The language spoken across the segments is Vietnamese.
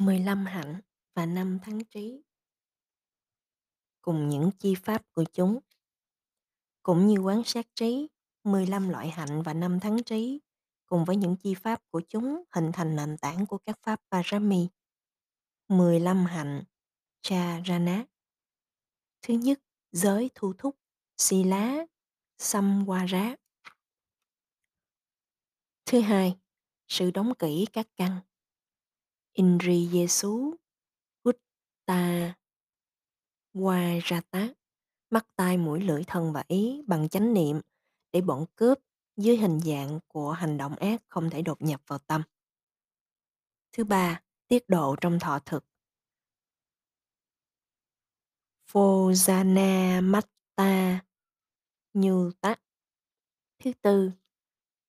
15 hạnh và 5 thắng trí cùng những chi pháp của chúng. Cũng như quán sát trí, 15 loại hạnh và 5 thắng trí cùng với những chi pháp của chúng hình thành nền tảng của các pháp Parami. 15 hạnh Charana Thứ nhất, giới thu thúc, Sila, Samvara. Thứ hai, sự đóng kỹ các căn, Indriyesu, Gutta, Vajrata, mắt tai mũi lưỡi thân và ý bằng chánh niệm để bọn cướp dưới hình dạng của hành động ác không thể đột nhập vào tâm. Thứ ba, tiết độ trong thọ thực. Phojana như tắc. Thứ tư,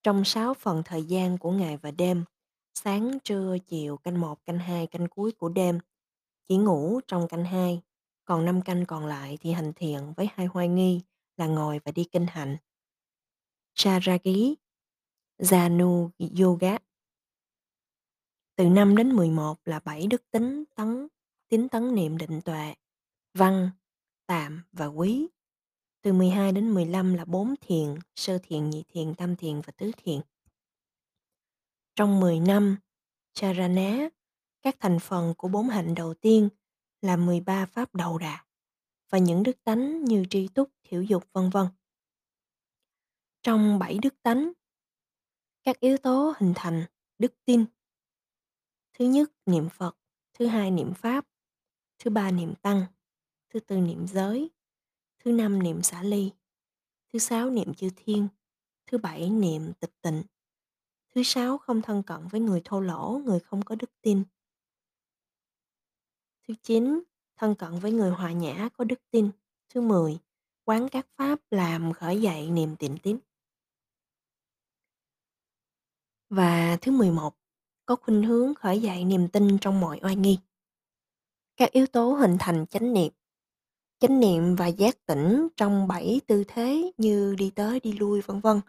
trong sáu phần thời gian của ngày và đêm, sáng, trưa, chiều, canh một, canh hai, canh cuối của đêm, chỉ ngủ trong canh hai, còn năm canh còn lại thì hành thiện với hai hoài nghi là ngồi và đi kinh hạnh. Charagi, Janu Yoga. Từ 5 đến 11 là 7 đức tính tấn, tín tấn niệm định tuệ, văn, tạm và quý. Từ 12 đến 15 là 4 thiền, sơ thiền, nhị thiền, tam thiền và tứ thiền. Trong 10 năm, Charana, các thành phần của bốn hạnh đầu tiên là 13 pháp đầu đà và những đức tánh như tri túc, thiểu dục vân vân. Trong bảy đức tánh, các yếu tố hình thành đức tin. Thứ nhất, niệm Phật, thứ hai niệm Pháp, thứ ba niệm Tăng, thứ tư niệm giới, thứ năm niệm xả ly, thứ sáu niệm chư thiên, thứ bảy niệm tịch tịnh, thứ sáu không thân cận với người thô lỗ, người không có đức tin. Thứ chín, thân cận với người hòa nhã có đức tin. Thứ mười, quán các pháp làm khởi dậy niềm tin tín. Và thứ 11, có khuynh hướng khởi dậy niềm tin trong mọi oai nghi. Các yếu tố hình thành chánh niệm chánh niệm và giác tỉnh trong bảy tư thế như đi tới đi lui vân vân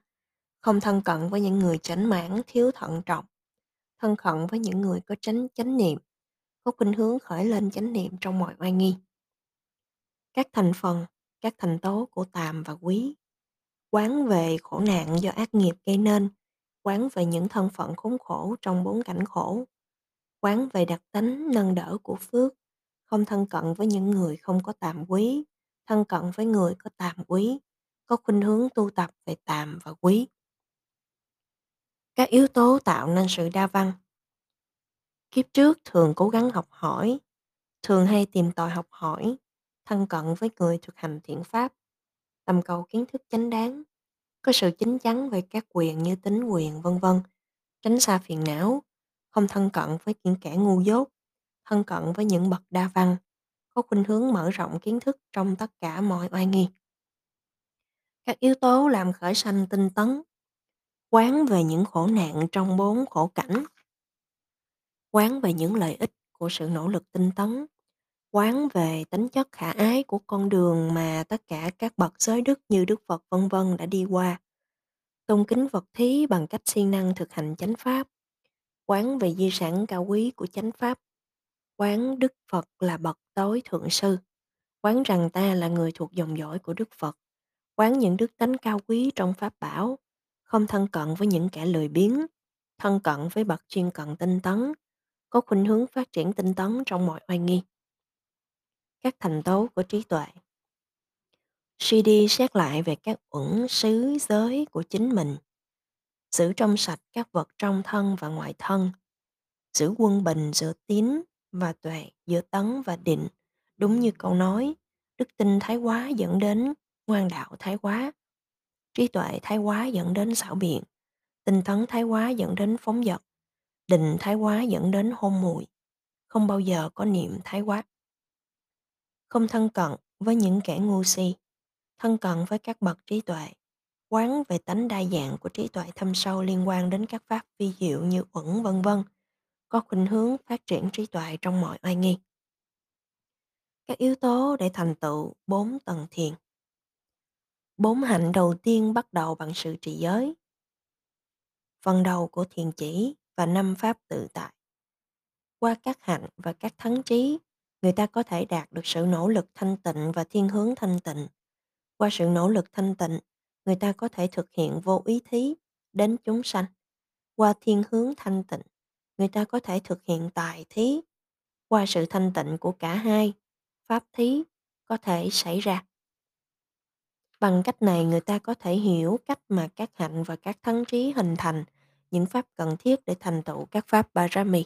không thân cận với những người chánh mãn thiếu thận trọng thân cận với những người có tránh chánh niệm có khuynh hướng khởi lên chánh niệm trong mọi oai nghi các thành phần các thành tố của tàm và quý quán về khổ nạn do ác nghiệp gây nên quán về những thân phận khốn khổ trong bốn cảnh khổ quán về đặc tánh nâng đỡ của phước không thân cận với những người không có tàm quý, thân cận với người có tàm quý, có khuynh hướng tu tập về tàm và quý. Các yếu tố tạo nên sự đa văn. Kiếp trước thường cố gắng học hỏi, thường hay tìm tòi học hỏi, thân cận với người thực hành thiện pháp, tầm cầu kiến thức chánh đáng, có sự chính chắn về các quyền như tính quyền vân vân, tránh xa phiền não, không thân cận với những kẻ ngu dốt, thân cận với những bậc đa văn, có khuynh hướng mở rộng kiến thức trong tất cả mọi oai nghi. Các yếu tố làm khởi sanh tinh tấn, quán về những khổ nạn trong bốn khổ cảnh, quán về những lợi ích của sự nỗ lực tinh tấn, quán về tính chất khả ái của con đường mà tất cả các bậc giới đức như Đức Phật vân vân đã đi qua, tôn kính vật thí bằng cách siêng năng thực hành chánh pháp, quán về di sản cao quý của chánh pháp, quán Đức Phật là bậc tối thượng sư, quán rằng ta là người thuộc dòng dõi của Đức Phật, quán những đức tánh cao quý trong pháp bảo, không thân cận với những kẻ lười biếng, thân cận với bậc chuyên cận tinh tấn, có khuynh hướng phát triển tinh tấn trong mọi oai nghi. Các thành tố của trí tuệ. Suy đi xét lại về các uẩn xứ giới của chính mình, giữ trong sạch các vật trong thân và ngoại thân, giữ quân bình giữa tín và tuệ, giữa tấn và định, đúng như câu nói, đức tin thái quá dẫn đến ngoan đạo thái quá, trí tuệ thái quá dẫn đến xảo biện, tinh tấn thái quá dẫn đến phóng dật, định thái quá dẫn đến hôn mùi, không bao giờ có niệm thái quá. Không thân cận với những kẻ ngu si, thân cận với các bậc trí tuệ, quán về tánh đa dạng của trí tuệ thâm sâu liên quan đến các pháp vi diệu như uẩn vân vân có khuynh hướng phát triển trí tuệ trong mọi oai nghi. Các yếu tố để thành tựu bốn tầng thiền. Bốn hạnh đầu tiên bắt đầu bằng sự trì giới. Phần đầu của thiền chỉ và năm pháp tự tại. Qua các hạnh và các thắng trí, người ta có thể đạt được sự nỗ lực thanh tịnh và thiên hướng thanh tịnh. Qua sự nỗ lực thanh tịnh, người ta có thể thực hiện vô ý thí đến chúng sanh. Qua thiên hướng thanh tịnh, người ta có thể thực hiện tài thí. Qua sự thanh tịnh của cả hai, pháp thí có thể xảy ra. Bằng cách này người ta có thể hiểu cách mà các hạnh và các thắng trí hình thành, những pháp cần thiết để thành tựu các pháp Parami.